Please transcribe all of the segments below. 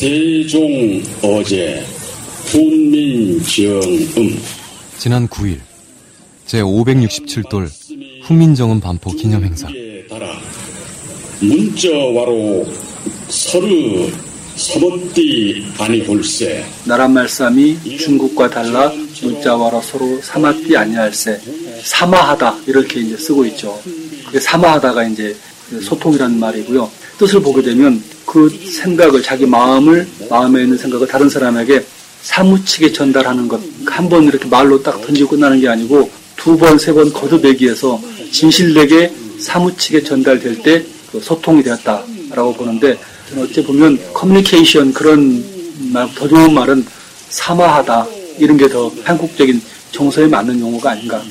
세종 어제 훈민정음. 지난 9일 제567돌 훈민정음 반포 기념행사. 문자와로 서르 서번띠 아니볼세. 나란 말씀이 중국과 달라 문자와로 서로 사마띠 아니할세. 사마하다 이렇게 이제 쓰고 있죠. 그게 사마하다가 이제 소통이라는 말이고요. 뜻을 보게 되면 그 생각을 자기 마음을 마음에 있는 생각을 다른 사람에게 사무치게 전달하는 것. 한 번 이렇게 말로 딱 던지고 끝나는 게 아니고 두 번, 세 번 거듭내기해서 진실되게 사무치게 전달될 때그 소통이 되었다라고 보는데 어찌 보면 커뮤니케이션 그런 말, 더 좋은 말은 사마하다 이런 게 더 한국적인 정서에 맞는 용어가 아닌가.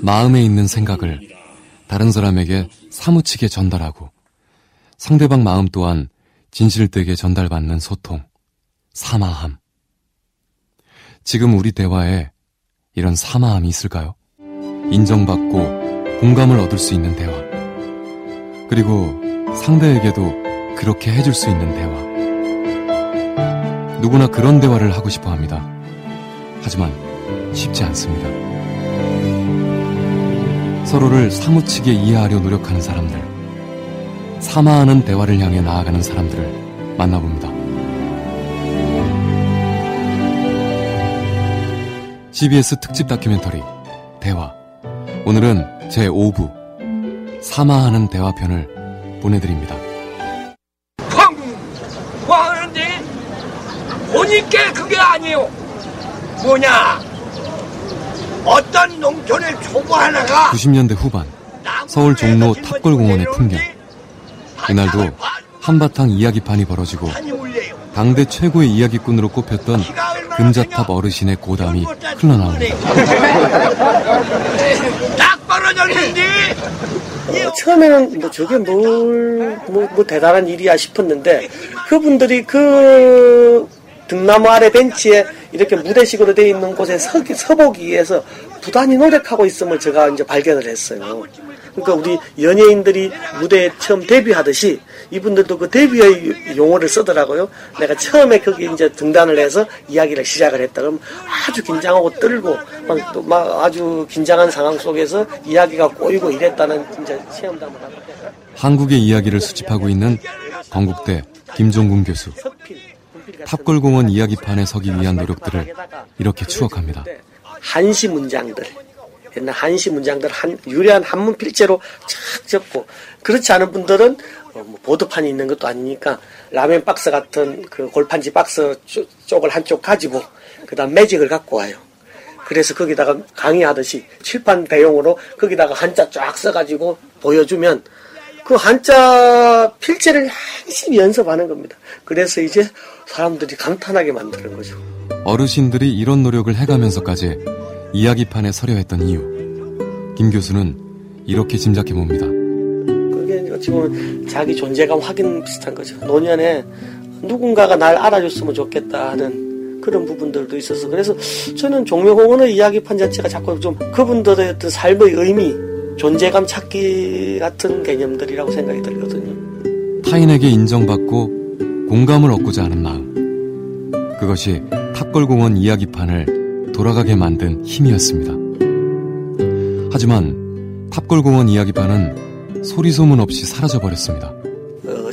마음에 있는 생각을 다른 사람에게 사무치게 전달하고 상대방 마음 또한 진실되게 전달받는 소통, 사마함. 지금 우리 대화에 이런 사마함이 있을까요? 인정받고 공감을 얻을 수 있는 대화. 그리고 상대에게도 그렇게 해줄 수 있는 대화. 누구나 그런 대화를 하고 싶어 합니다. 하지만 쉽지 않습니다. 서로를 사무치게 이해하려 노력하는 사람들. 사마하는 대화를 향해 나아가는 사람들을 만나봅니다. CBS 특집 다큐멘터리 대화. 오늘은 제5부 사마하는 대화편을 보내드립니다. 황! 황하는데 보니까 그게 아니에요. 뭐냐? 어떤 농촌의 초보 하나가 90년대 후반 서울 종로 탑골공원의 풍경. 이날도 한바탕 이야기판이 벌어지고 당대 최고의 이야기꾼으로 꼽혔던 금자탑 어르신의 고담이 흘러나옵니다. 딱 벌어졌는데 어, 처음에는 뭐 저게 뭘, 뭐, 뭐 대단한 일이야 싶었는데 그분들이 그 등나무 아래 벤치에 이렇게 무대식으로 되어 있는 곳에 서, 서보기 위해서 부단히 노력하고 있음을 제가 이제 발견을 했어요. 그러니까 우리 연예인들이 무대에 처음 데뷔하듯이 이분들도 그 데뷔의 용어를 쓰더라고요. 내가 처음에 거기 이제 등단을 해서 이야기를 시작을 했다. 그럼 아주 긴장하고 떨고 막, 또 막 아주 긴장한 상황 속에서 이야기가 꼬이고 이랬다는 이제 체험담을 하고 한국의 이야기를 수집하고 있는 건국대 김종군 교수. 탑골공원 이야기판에 서기 위한 노력들을 이렇게 추억합니다. 한시 문장들. 옛날 한시 문장들 한 유려한 한문 필체로 착 적고 그렇지 않은 분들은 어, 뭐 보드판이 있는 것도 아니니까 라면 박스 같은 그 골판지 박스 쪽을 한쪽 가지고 그다음 매직을 갖고 와요. 그래서 거기다가 강의하듯이 칠판 대용으로 거기다가 한자 쫙 써가지고 보여주면 그 한자 필체를 열심히 연습하는 겁니다. 그래서 이제 사람들이 감탄하게 만드는 거죠. 어르신들이 이런 노력을 해가면서까지 이야기판에 서려 했던 이유. 김 교수는 이렇게 짐작해 봅니다. 그게 어찌 보면 자기 존재감 확인 비슷한 거죠. 노년에 누군가가 날 알아줬으면 좋겠다 하는 그런 부분들도 있어서 그래서 저는 종묘공원의 이야기판 자체가 자꾸 좀 그분들의 어떤 삶의 의미, 존재감 찾기 같은 개념들이라고 생각이 들거든요. 타인에게 인정받고 공감을 얻고자 하는 마음. 그것이 탑골공원 이야기판을 돌아가게 만든 힘이었습니다. 하지만 탑골공원 이야기판은 소리소문 없이 사라져버렸습니다.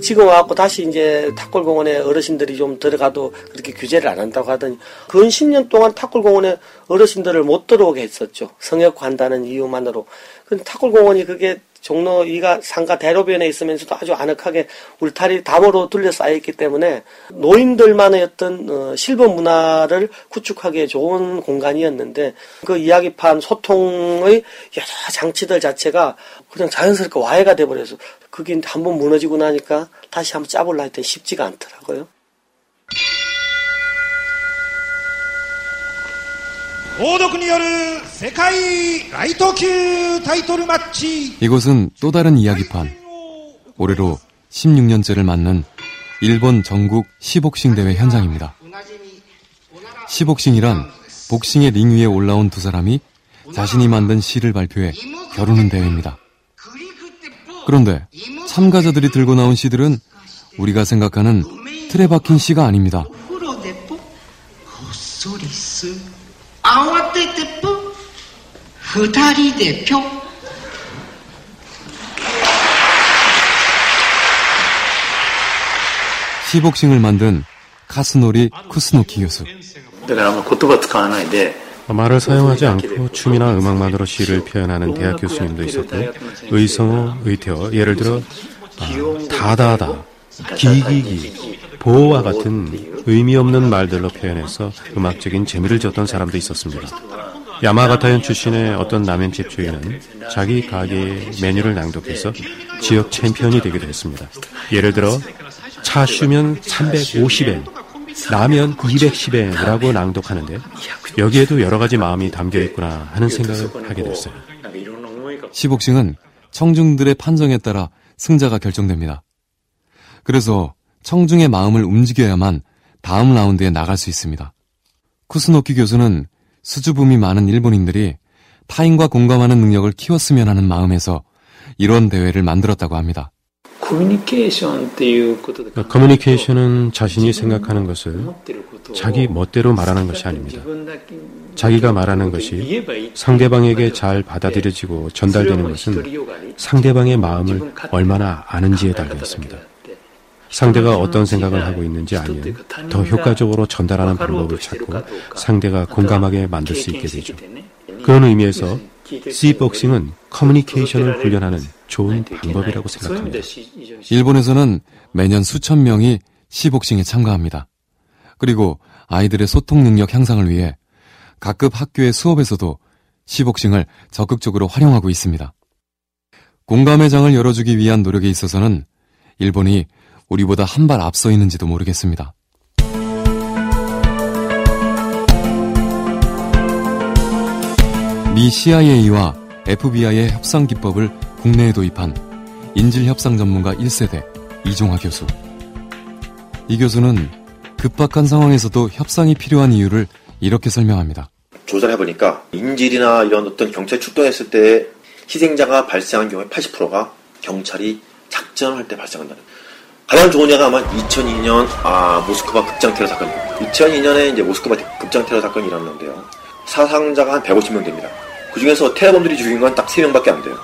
어, 지금 와갖고 다시 이제 탑골공원에 어르신들이 좀 들어가도 그렇게 규제를 안 한다고 하더니 근 10년 동안 탑골공원에 어르신들을 못 들어오게 했었죠. 성역한다는 이유만으로. 근데 탑골공원이 그게 종로 이가 상가 대로변에 있으면서도 아주 아늑하게 울타리 담으로 둘러싸여 있기 때문에 노인들만의 어떤 어, 실버 문화를 구축하기에 좋은 공간이었는데 그 이야기판 소통의 여러 장치들 자체가 그냥 자연스럽게 와해가 돼버려서 그게 한번 무너지고 나니까 다시 한번 짜볼라 했더니 쉽지가 않더라고요. 이곳은 또 다른 이야기판. 올해로 16년째를 맞는 일본 전국 시복싱 대회 현장입니다. 시복싱이란 복싱의 링 위에 올라온 두 사람이 자신이 만든 시를 발표해 겨루는 대회입니다. 그런데 참가자들이 들고 나온 시들은 우리가 생각하는 틀에 박힌 시가 아닙니다. 시복싱을 만든 카스노리 쿠스노키 교수. 말을 사용하지 않고 춤이나 음악만으로 시를 표현하는 대학 교수님도 있었고 의성어, 의태어, 예를 들어 아, 다다다, 기기기, 보호와 같은 의미 없는 말들로 표현해서 음악적인 재미를 줬던 사람도 있었습니다. 야마가타현 출신의 어떤 라면집 주인은 자기 가게의 메뉴를 낭독해서 지역 챔피언이 되기도 했습니다. 예를 들어 차 슈면 350엔, 라면 210엔이라고 낭독하는데 여기에도 여러 가지 마음이 담겨 있구나 하는 생각을 하게 됐어요. 시복싱은 청중들의 판정에 따라 승자가 결정됩니다. 그래서 청중의 마음을 움직여야만 다음 라운드에 나갈 수 있습니다. 쿠스노키 교수는 수줍음이 많은 일본인들이 타인과 공감하는 능력을 키웠으면 하는 마음에서 이런 대회를 만들었다고 합니다. 커뮤니케이션은 자신이 생각하는 것을 자기 멋대로 말하는 것이 아닙니다. 자기가 말하는 것이 상대방에게 잘 받아들여지고 전달되는 것은 상대방의 마음을 얼마나 아는지에 달려 있습니다. 상대가 어떤 생각을 하고 있는지 알면 더 효과적으로 전달하는 방법을 찾고 상대가 공감하게 만들 수 있게 되죠. 그런 의미에서 C복싱은 커뮤니케이션을 훈련하는 좋은 방법이라고 생각합니다. 일본에서는 매년 수천 명이 C복싱에 참가합니다. 그리고 아이들의 소통 능력 향상을 위해 각급 학교의 수업에서도 C복싱을 적극적으로 활용하고 있습니다. 공감의 장을 열어주기 위한 노력에 있어서는 일본이 우리보다 한 발 앞서 있는지도 모르겠습니다. 미 CIA와 FBI의 협상 기법을 국내에 도입한 인질협상 전문가 1세대 이종화 교수. 이 교수는 급박한 상황에서도 협상이 필요한 이유를 이렇게 설명합니다. 조사를 해보니까 인질이나 이런 어떤 경찰 출동했을 때 희생자가 발생한 경우에 80%가 경찰이 작전을 할때 발생한다는. 가장 좋은 예가 아마 2002년 아 모스크바 극장 테러 사건입니다. 2002년에 이제 모스크바 극장 테러 사건이 일어났는데요. 사상자가 한 150명 됩니다. 그 중에서 테러범들이 죽인 건 딱 3명밖에 안 돼요.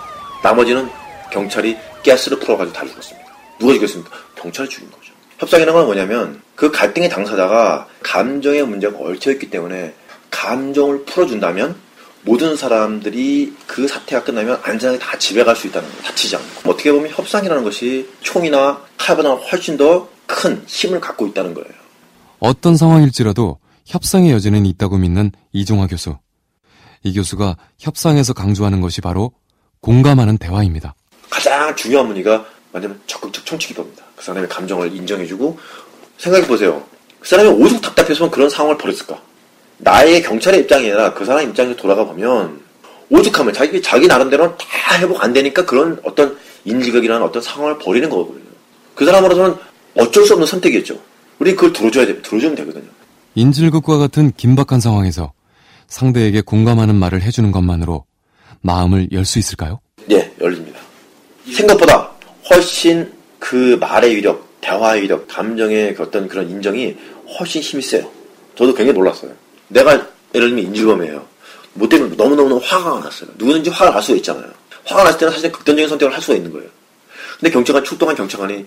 나머지는 경찰이 가스를 풀어가지고 다 죽었습니다. 누가 죽였습니까? 경찰이 죽인 거죠. 협상이라는 건 뭐냐면 그 갈등의 당사자가 감정의 문제가 얽혀있기 때문에 감정을 풀어준다면 모든 사람들이 그 사태가 끝나면 안전하게 다 집에 갈 수 있다는 거예요. 다치지 않고. 어떻게 보면 협상이라는 것이 총이나 칼보다 훨씬 더 큰 힘을 갖고 있다는 거예요. 어떤 상황일지라도 협상의 여지는 있다고 믿는 이종화 교수. 이 교수가 협상에서 강조하는 것이 바로 공감하는 대화입니다. 가장 중요한 문제가 뭐냐면 적극적 청취기법입니다. 그 사람의 감정을 인정해주고 생각해 보세요. 그 사람이 오죽 답답해서 그런 상황을 벌였을까? 나의 경찰의 입장이 아니라 그 사람 입장에서 돌아가 보면 오죽하면 자기 자기 나름대로는 다 회복 안 되니까 그런 어떤 인지극이라는 어떤 상황을 벌이는 거거든요. 그 사람으로서는 어쩔 수 없는 선택이었죠. 우리 그걸 들어줘야 돼, 들어주면 되거든요. 인질극과 같은 긴박한 상황에서 상대에게 공감하는 말을 해주는 것만으로 마음을 열 수 있을까요? 네, 열립니다. 생각보다 훨씬 그 말의 위력, 대화의 위력, 감정의 그 어떤 그런 인정이 훨씬 힘이 세요. 저도 굉장히 놀랐어요. 내가 예를 들면 인질범이에요. 뭐 때문에 너무너무 화가 났어요. 누구든지 화가 날 수가 있잖아요. 화가 났을 때는 사실 극단적인 선택을 할 수가 있는 거예요. 근데 경찰관, 출동한 경찰관이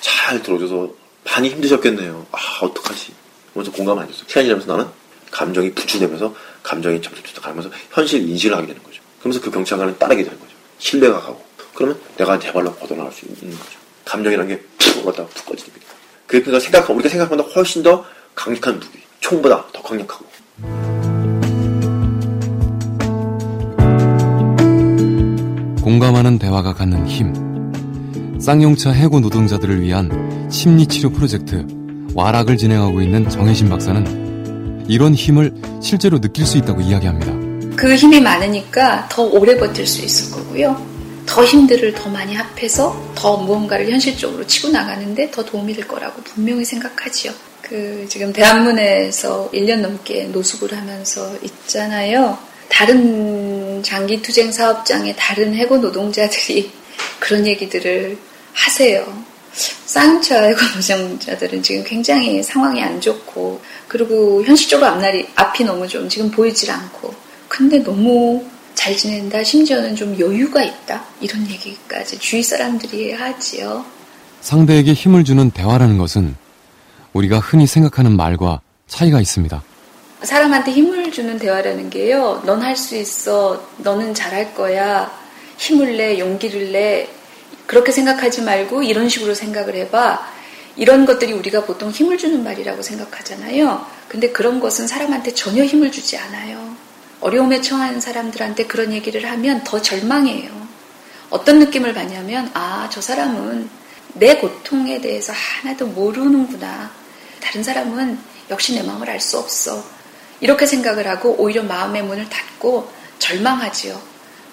잘 들어줘서 많이 힘드셨겠네요. 아, 어떡하지? 먼저 공감 안 했어요. 시간이 지나면서 나는 감정이 분출되면서 감정이 점점점 가면서 현실 인식을 하게 되는 거죠. 그러면서 그 경찰관을 따르게 되는 거죠. 신뢰가 가고. 그러면 내가 내 발로 걷어나갈 수 있는 거죠. 감정이라는 게푹 올랐다가 푹 꺼지는 거죠. 그러니까 생각, 우리가 생각보다 훨씬 더 강력한 무기. 총보다 더 강력하고. 공감하는 대화가 갖는 힘. 쌍용차 해고 노동자들을 위한 심리치료 프로젝트 와락을 진행하고 있는 정혜신 박사는 이런 힘을 실제로 느낄 수 있다고 이야기합니다. 그 힘이 많으니까 더 오래 버틸 수 있을 거고요. 더 힘들을 더 많이 합해서 더 무언가를 현실적으로 치고 나가는데 더 도움이 될 거라고 분명히 생각하지요. 그 지금 대한문에서 1년 넘게 노숙을 하면서 있잖아요. 다른 장기 투쟁 사업장의 다른 해고 노동자들이 그런 얘기들을 하세요. 쌍용차 노정자들은 지금 굉장히 상황이 안 좋고 그리고 현실적으로 앞날이 앞이 너무 좀 지금 보이질 않고 근데 너무 잘 지낸다 심지어는 좀 여유가 있다 이런 얘기까지 주위 사람들이 하지요. 상대에게 힘을 주는 대화라는 것은 우리가 흔히 생각하는 말과 차이가 있습니다. 사람한테 힘을 주는 대화라는 게요. 넌 할 수 있어. 너는 잘할 거야. 힘을 내, 용기를 내. 그렇게 생각하지 말고 이런 식으로 생각을 해봐. 이런 것들이 우리가 보통 힘을 주는 말이라고 생각하잖아요. 근데 그런 것은 사람한테 전혀 힘을 주지 않아요. 어려움에 처한 사람들한테 그런 얘기를 하면 더 절망해요. 어떤 느낌을 받냐면, 아, 저 사람은 내 고통에 대해서 하나도 모르는구나. 다른 사람은 역시 내 마음을 알 수 없어. 이렇게 생각을 하고 오히려 마음의 문을 닫고 절망하지요.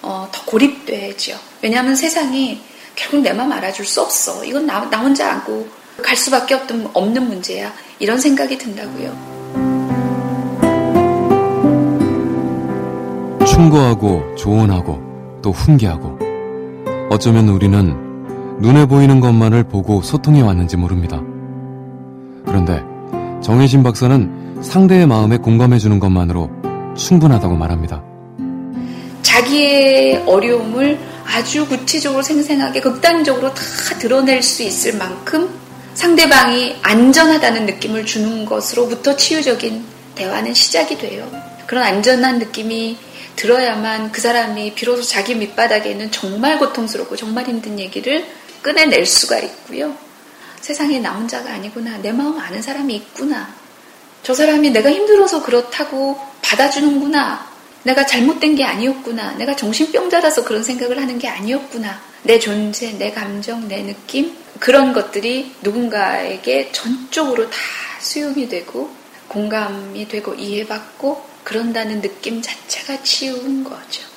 어, 더 고립되지요. 왜냐하면 세상이 결국 내 마음 알아줄 수 없어. 이건 나, 나 혼자 안고 갈 수밖에 없던, 없는 문제야. 이런 생각이 든다고요. 충고하고 조언하고 또 훈계하고 어쩌면 우리는 눈에 보이는 것만을 보고 소통해 왔는지 모릅니다. 그런데 정혜진 박사는 상대의 마음에 공감해 주는 것만으로 충분하다고 말합니다. 자기의 어려움을 아주 구체적으로 생생하게 극단적으로 다 드러낼 수 있을 만큼 상대방이 안전하다는 느낌을 주는 것으로부터 치유적인 대화는 시작이 돼요. 그런 안전한 느낌이 들어야만 그 사람이 비로소 자기 밑바닥에 는 정말 고통스럽고 정말 힘든 얘기를 꺼내낼 수가 있고요. 세상에 나 혼자가 아니구나. 내 마음 아는 사람이 있구나. 저 사람이 내가 힘들어서 그렇다고 받아주는구나. 내가 잘못된 게 아니었구나. 내가 정신병자라서 그런 생각을 하는 게 아니었구나. 내 존재, 내 감정, 내 느낌. 그런 것들이 누군가에게 전적으로 다 수용이 되고 공감이 되고 이해받고 그런다는 느낌 자체가 치우는 거죠.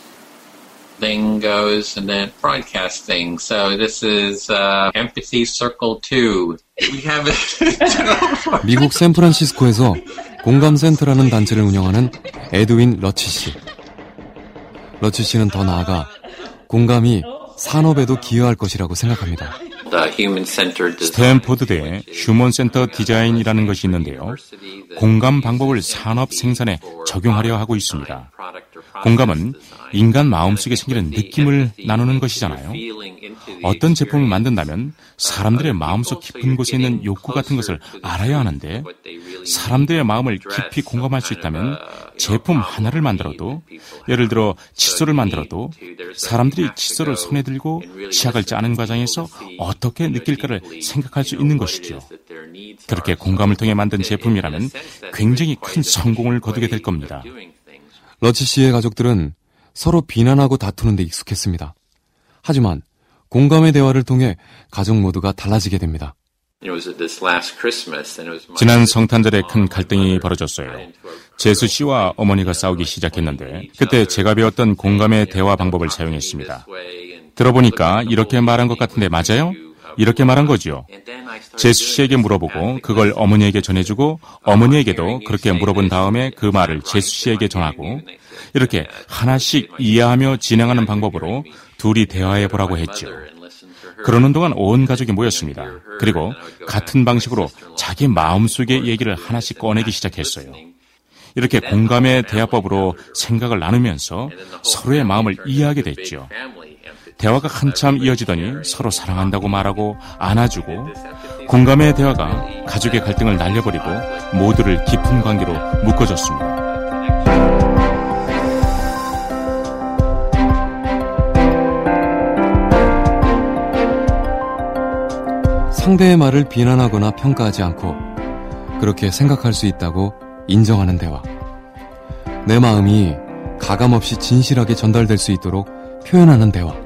Thing goes and then broadcasting. So this is uh, empathy circle 2. We have 미국 샌프란시스코에서 공감센터라는 단체를 운영하는 에드윈 러치 씨. 러치 씨는 더 나아가 공감이 산업에도 기여할 것이라고 생각합니다. 스탠포드대 휴먼센터 디자인이라는 것이 있는데요. 공감 방법을 산업 생산에 적용하려 하고 있습니다. 공감은 인간 마음속에 생기는 느낌을 나누는 것이잖아요. 어떤 제품을 만든다면 사람들의 마음속 깊은 곳에 있는 욕구 같은 것을 알아야 하는데 사람들의 마음을 깊이 공감할 수 있다면 제품 하나를 만들어도 예를 들어 칫솔을 만들어도 사람들이 칫솔을 손에 들고 치약을 짜는 과정에서 어떻게 느낄까를 생각할 수 있는 것이죠. 그렇게 공감을 통해 만든 제품이라면 굉장히 큰 성공을 거두게 될 겁니다. 러치 씨의 가족들은 서로 비난하고 다투는 데 익숙했습니다. 하지만 공감의 대화를 통해 가족 모두가 달라지게 됩니다. 지난 성탄절에 큰 갈등이 벌어졌어요. 제수 씨와 어머니가 싸우기 시작했는데 그때 제가 배웠던 공감의 대화 방법을 사용했습니다. 들어보니까 이렇게 말한 것 같은데 맞아요? 이렇게 말한 거지요. 제수 씨에게 물어보고 그걸 어머니에게 전해주고 어머니에게도 그렇게 물어본 다음에 그 말을 제수 씨에게 전하고 이렇게 하나씩 이해하며 진행하는 방법으로 둘이 대화해 보라고 했죠. 그러는 동안 온 가족이 모였습니다. 그리고 같은 방식으로 자기 마음속의 얘기를 하나씩 꺼내기 시작했어요. 이렇게 공감의 대화법으로 생각을 나누면서 서로의 마음을 이해하게 됐죠. 대화가 한참 이어지더니 서로 사랑한다고 말하고 안아주고 공감의 대화가 가족의 갈등을 날려버리고 모두를 깊은 관계로 묶어줬습니다. 상대의 말을 비난하거나 평가하지 않고 그렇게 생각할 수 있다고 인정하는 대화. 내 마음이 가감없이 진실하게 전달될 수 있도록 표현하는 대화.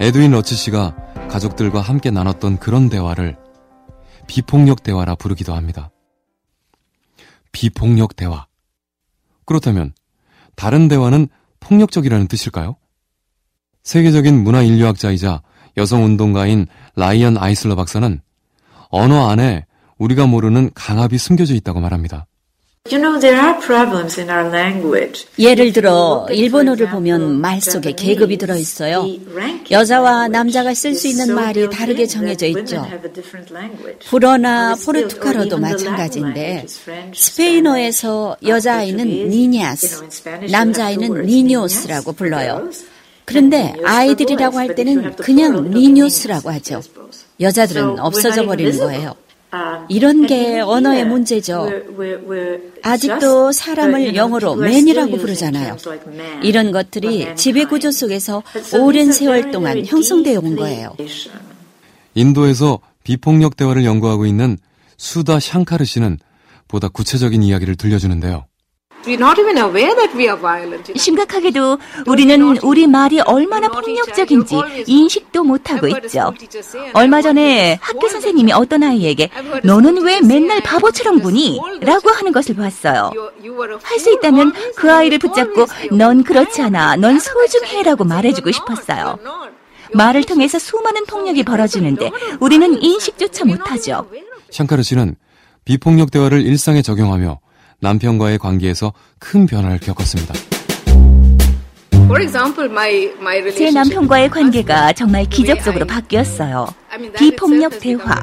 에드윈 러치 씨가 가족들과 함께 나눴던 그런 대화를 비폭력 대화라 부르기도 합니다. 비폭력 대화. 그렇다면 다른 대화는 폭력적이라는 뜻일까요? 세계적인 문화 인류학자이자 여성 운동가인 라이언 아이슬러 박사는 언어 안에 우리가 모르는 강압이 숨겨져 있다고 말합니다. 예를 들어 일본어를 보면 말 속에 계급이 들어 있어요. 여자와 남자가 쓸 수 있는 말이 다르게 정해져 있죠. 불어나 포르투갈어도 마찬가지인데 스페인어에서 여자아이는 니냐스, 남자아이는 니뇨스라고 불러요. 그런데 아이들이라고 할 때는 그냥 니뇨스라고 하죠. 여자들은 없어져 버리는 거예요. 이런 게 언어의 문제죠. 아직도 사람을 영어로 man이라고 부르잖아요. 이런 것들이 지배 구조 속에서 오랜 세월 동안 형성되어 온 거예요. 인도에서 비폭력 대화를 연구하고 있는 수다 샹카르 씨는 보다 구체적인 이야기를 들려주는데요. 심각하게도 우리는 우리 말이 얼마나 폭력적인지 인식도 못하고 있죠. 얼마 전에 학교 선생님이 어떤 아이에게 너는 왜 맨날 바보처럼 구니? 라고 하는 것을 봤어요. 할 수 있다면 그 아이를 붙잡고 넌 그렇지 않아. 넌 소중해 라고 말해주고 싶었어요. 말을 통해서 수많은 폭력이 벌어지는데 우리는 인식조차 못하죠. 샹카르 씨는 비폭력 대화를 일상에 적용하며 남편과의 관계에서 큰 변화를 겪었습니다. 제 남편과의 관계가 정말 기적적으로 바뀌었어요. 비폭력 대화.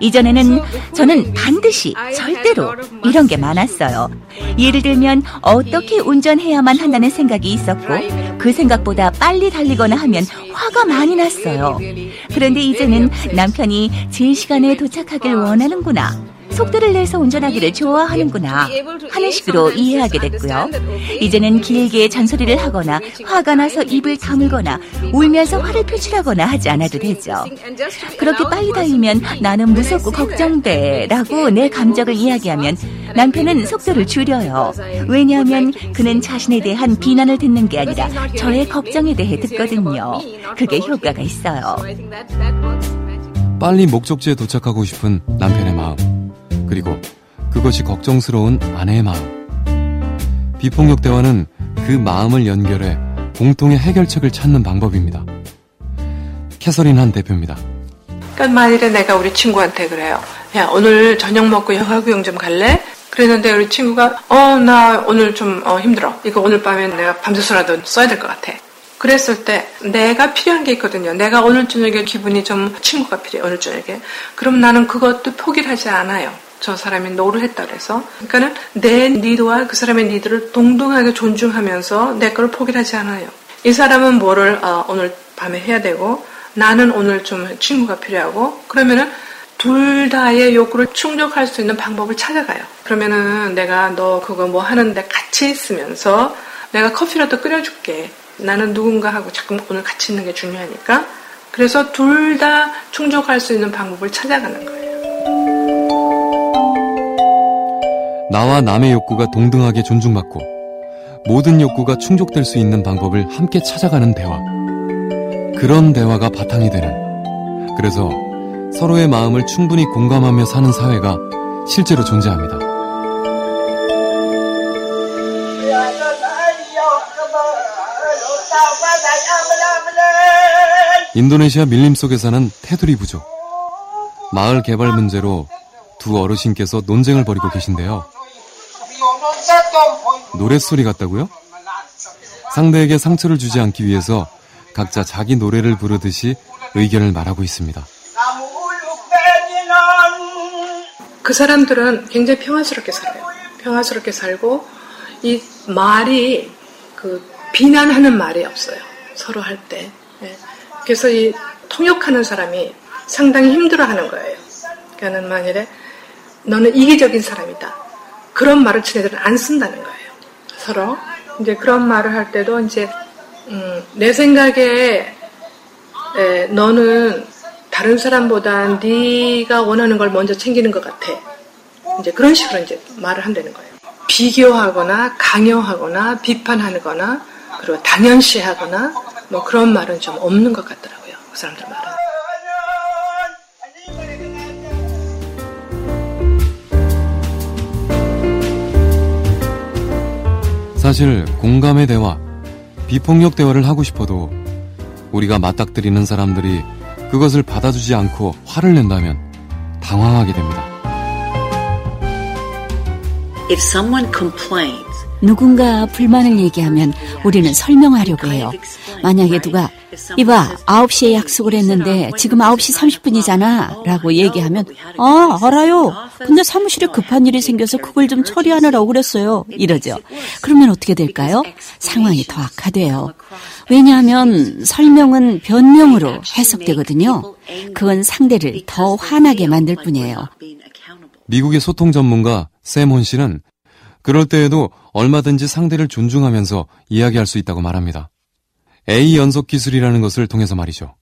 이전에는 저는 반드시, 절대로 이런 게 많았어요. 예를 들면 어떻게 운전해야만 한다는 생각이 있었고 그 생각보다 빨리 달리거나 하면 화가 많이 났어요. 그런데 이제는 남편이 제 시간에 도착하길 원하는구나. 속도를 내서 운전하기를 좋아하는구나 하는 식으로 이해하게 됐고요. 이제는 길게 잔소리를 하거나 화가 나서 입을 다물거나 울면서 화를 표출하거나 하지 않아도 되죠. 그렇게 빨리 달리면 나는 무섭고 걱정돼 라고 내 감정을 이야기하면 남편은 속도를 줄여요. 왜냐하면 그는 자신에 대한 비난을 듣는 게 아니라 저의 걱정에 대해 듣거든요. 그게 효과가 있어요. 빨리 목적지에 도착하고 싶은 남편의 마음. 그리고 그것이 걱정스러운 아내의 마음. 비폭력 대화는 그 마음을 연결해 공통의 해결책을 찾는 방법입니다. 캐서린 한 대표입니다. 그러니까 만일에 내가 우리 친구한테 그래요. 야, 오늘 저녁 먹고 영화 구경 좀 갈래? 그랬는데 우리 친구가 어, 나 오늘 좀 어, 힘들어. 이거 오늘 밤에 내가 밤새서라도 써야 될 것 같아. 그랬을 때 내가 필요한 게 있거든요. 내가 오늘 저녁에 기분이 좀 친구가 필요해. 오늘 저녁에. 그럼 나는 그것도 포기를 하지 않아요. 저 사람이 no를 했다 그래서 그러니까는 내 need와 그 사람의 need를 동등하게 존중하면서 내 걸 포기하지 않아요. 이 사람은 뭐를 어, 오늘 밤에 해야 되고 나는 오늘 좀 친구가 필요하고 그러면은 둘 다의 욕구를 충족할 수 있는 방법을 찾아가요. 그러면은 내가 너 그거 뭐 하는데 같이 있으면서 내가 커피라도 끓여줄게. 나는 누군가하고 자꾸 오늘 같이 있는 게 중요하니까. 그래서 둘 다 충족할 수 있는 방법을 찾아가는 거예요. 나와 남의 욕구가 동등하게 존중받고 모든 욕구가 충족될 수 있는 방법을 함께 찾아가는 대화. 그런 대화가 바탕이 되는. 그래서 서로의 마음을 충분히 공감하며 사는 사회가 실제로 존재합니다. 인도네시아 밀림 속에 사는 테두리 부족. 마을 개발 문제로 두 어르신께서 논쟁을 벌이고 계신데요. 노랫소리 같다고요? 상대에게 상처를 주지 않기 위해서 각자 자기 노래를 부르듯이 의견을 말하고 있습니다. 그 사람들은 굉장히 평화스럽게 살아요. 평화스럽게 살고 이 말이 그 비난하는 말이 없어요. 서로 할 때. 네. 그래서 이 통역하는 사람이 상당히 힘들어하는 거예요. 그러니까는 만일에 너는 이기적인 사람이다. 그런 말을 지네들은 안 쓴다는 거예요. 서로 이제 그런 말을 할 때도 이제 음, 내 생각에 에, 너는 다른 사람보다 네가 원하는 걸 먼저 챙기는 것 같아. 이제 그런 식으로 이제 말을 한다는 거예요. 비교하거나 강요하거나 비판하거나 그리고 당연시하거나 뭐 그런 말은 좀 없는 것 같더라고요. 그 사람들 말은. 사실 공감의 대화, 비폭력 대화를 하고 싶어도 우리가 맞닥뜨리는 사람들이 그것을 받아주지 않고 화를 낸다면 당황하게 됩니다. 누군가 불만을 얘기하면 우리는 설명하려고 해요. 만약에 누가 이봐 9시에 약속을 했는데 지금 9시 30분이잖아 라고 얘기하면 아 알아요. 근데 사무실에 급한 일이 생겨서 그걸 좀 처리하느라고 그랬어요. 이러죠. 그러면 어떻게 될까요? 상황이 더 악화돼요. 왜냐하면 설명은 변명으로 해석되거든요. 그건 상대를 더 화나게 만들 뿐이에요. 미국의 소통 전문가 샘혼 씨는 그럴 때에도 얼마든지 상대를 존중하면서 이야기할 수 있다고 말합니다. A 연속 기술이라는 것을 통해서 말이죠.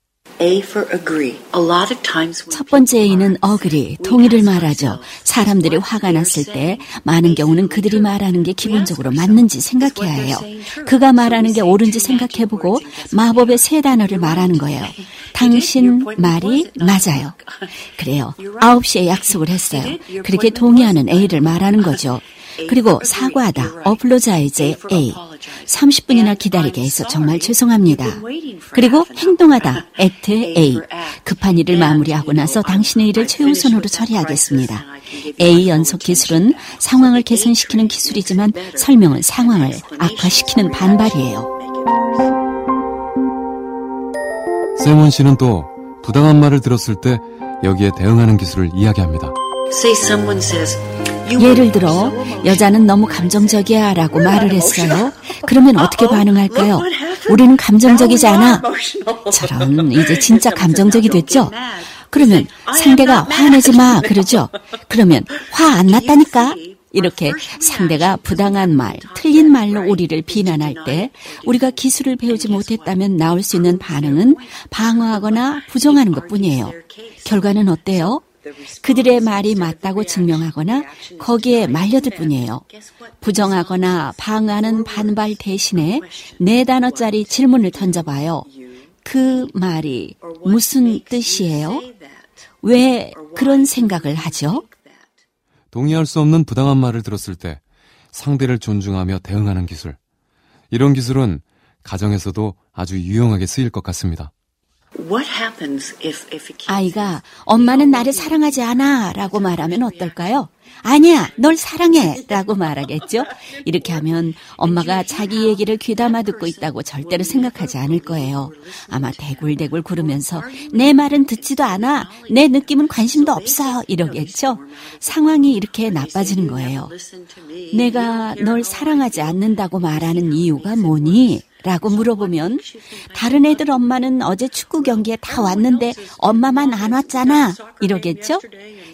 첫 번째 A는 agree, 동의를 말하죠. 사람들이 화가 났을 때 많은 경우는 그들이 말하는 게 기본적으로 맞는지 생각해야 해요. 그가 말하는 게 옳은지 생각해보고 마법의 세 단어를 말하는 거예요. 당신 말이 맞아요. 그래요. 9시에 약속을 했어요. 그렇게 동의하는 A를 말하는 거죠. 그리고 사과하다, apologize A. 30분이나 기다리게 해서 정말 죄송합니다. 그리고 행동하다, act A. 급한 일을 마무리하고 나서 당신의 일을 최우선으로 처리하겠습니다. A 연속 기술은 상황을 개선시키는 기술이지만 설명은 상황을 악화시키는 반발이에요. 세몬 씨는 또 부당한 말을 들었을 때 여기에 대응하는 기술을 이야기합니다. 예를 들어 여자는 너무 감정적이야 라고 말을 했어요. 그러면 어떻게 반응할까요? 우리는 감정적이지 않아. 저런 이제 진짜 감정적이 됐죠? 그러면 상대가 화내지 마 그러죠? 그러면 화 안 났다니까? 이렇게 상대가 부당한 말, 틀린 말로 우리를 비난할 때 우리가 기술을 배우지 못했다면 나올 수 있는 반응은 방어하거나 부정하는 것 뿐이에요. 결과는 어때요? 그들의 말이 맞다고 증명하거나 거기에 말려들 뿐이에요. 부정하거나 방어하는 반발 대신에 네 단어짜리 질문을 던져봐요. 그 말이 무슨 뜻이에요? 왜 그런 생각을 하죠? 동의할 수 없는 부당한 말을 들었을 때 상대를 존중하며 대응하는 기술. 이런 기술은 가정에서도 아주 유용하게 쓰일 것 같습니다. 아이가 엄마는 나를 사랑하지 않아 라고 말하면 어떨까요? 아니야, 널 사랑해 라고 말하겠죠? 이렇게 하면 엄마가 자기 얘기를 귀담아 듣고 있다고 절대로 생각하지 않을 거예요. 아마 대굴대굴 구르면서 내 말은 듣지도 않아, 내 느낌은 관심도 없어 이러겠죠? 상황이 이렇게 나빠지는 거예요. 내가 널 사랑하지 않는다고 말하는 이유가 뭐니? 라고 물어보면 다른 애들 엄마는 어제 축구 경기에 다 왔는데 엄마만 안 왔잖아. 이러겠죠?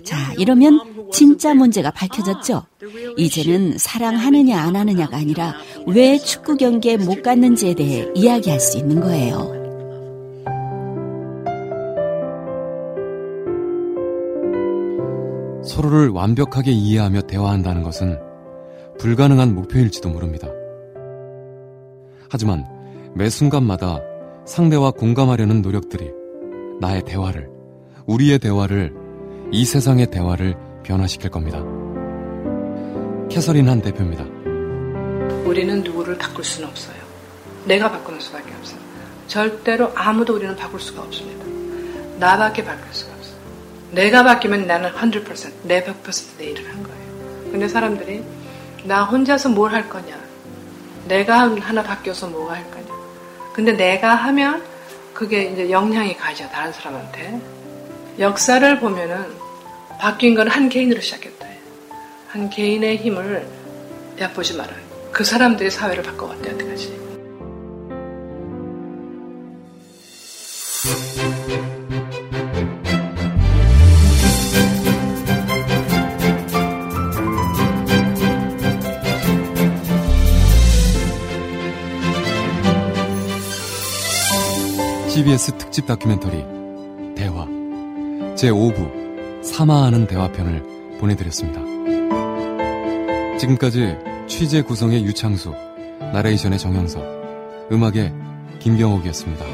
자, 이러면 진짜 문제가 밝혀졌죠? 이제는 사랑하느냐 안 하느냐가 아니라 왜 축구 경기에 못 갔는지에 대해 이야기할 수 있는 거예요. 서로를 완벽하게 이해하며 대화한다는 것은 불가능한 목표일지도 모릅니다. 하지만 매 순간마다 상대와 공감하려는 노력들이 나의 대화를, 우리의 대화를, 이 세상의 대화를 변화시킬 겁니다. 캐서린 한 대표입니다. 우리는 누구를 바꿀 수는 없어요. 내가 바꾸는 수밖에 없어요. 절대로 아무도 우리는 바꿀 수가 없습니다. 나밖에 바꿀 수가 없어요. 내가 바뀌면 나는 100%, 내 100%내 일을 한 거예요. 근데 사람들이 나 혼자서 뭘 할 거냐? 내가 하나 바뀌어서 뭐가 할 거냐. 근데 내가 하면 그게 이제 영향이 가죠, 다른 사람한테. 역사를 보면은 바뀐 건 한 개인으로 시작했다. 한 개인의 힘을 얕보지 말아요. 그 사람들이 사회를 바꿔왔대, 여태까지. CBS 특집 다큐멘터리 대화 제5부 사마하는 대화편을 보내드렸습니다. 지금까지 취재 구성의 유창수, 나레이션의 정영석, 음악의 김경옥이었습니다.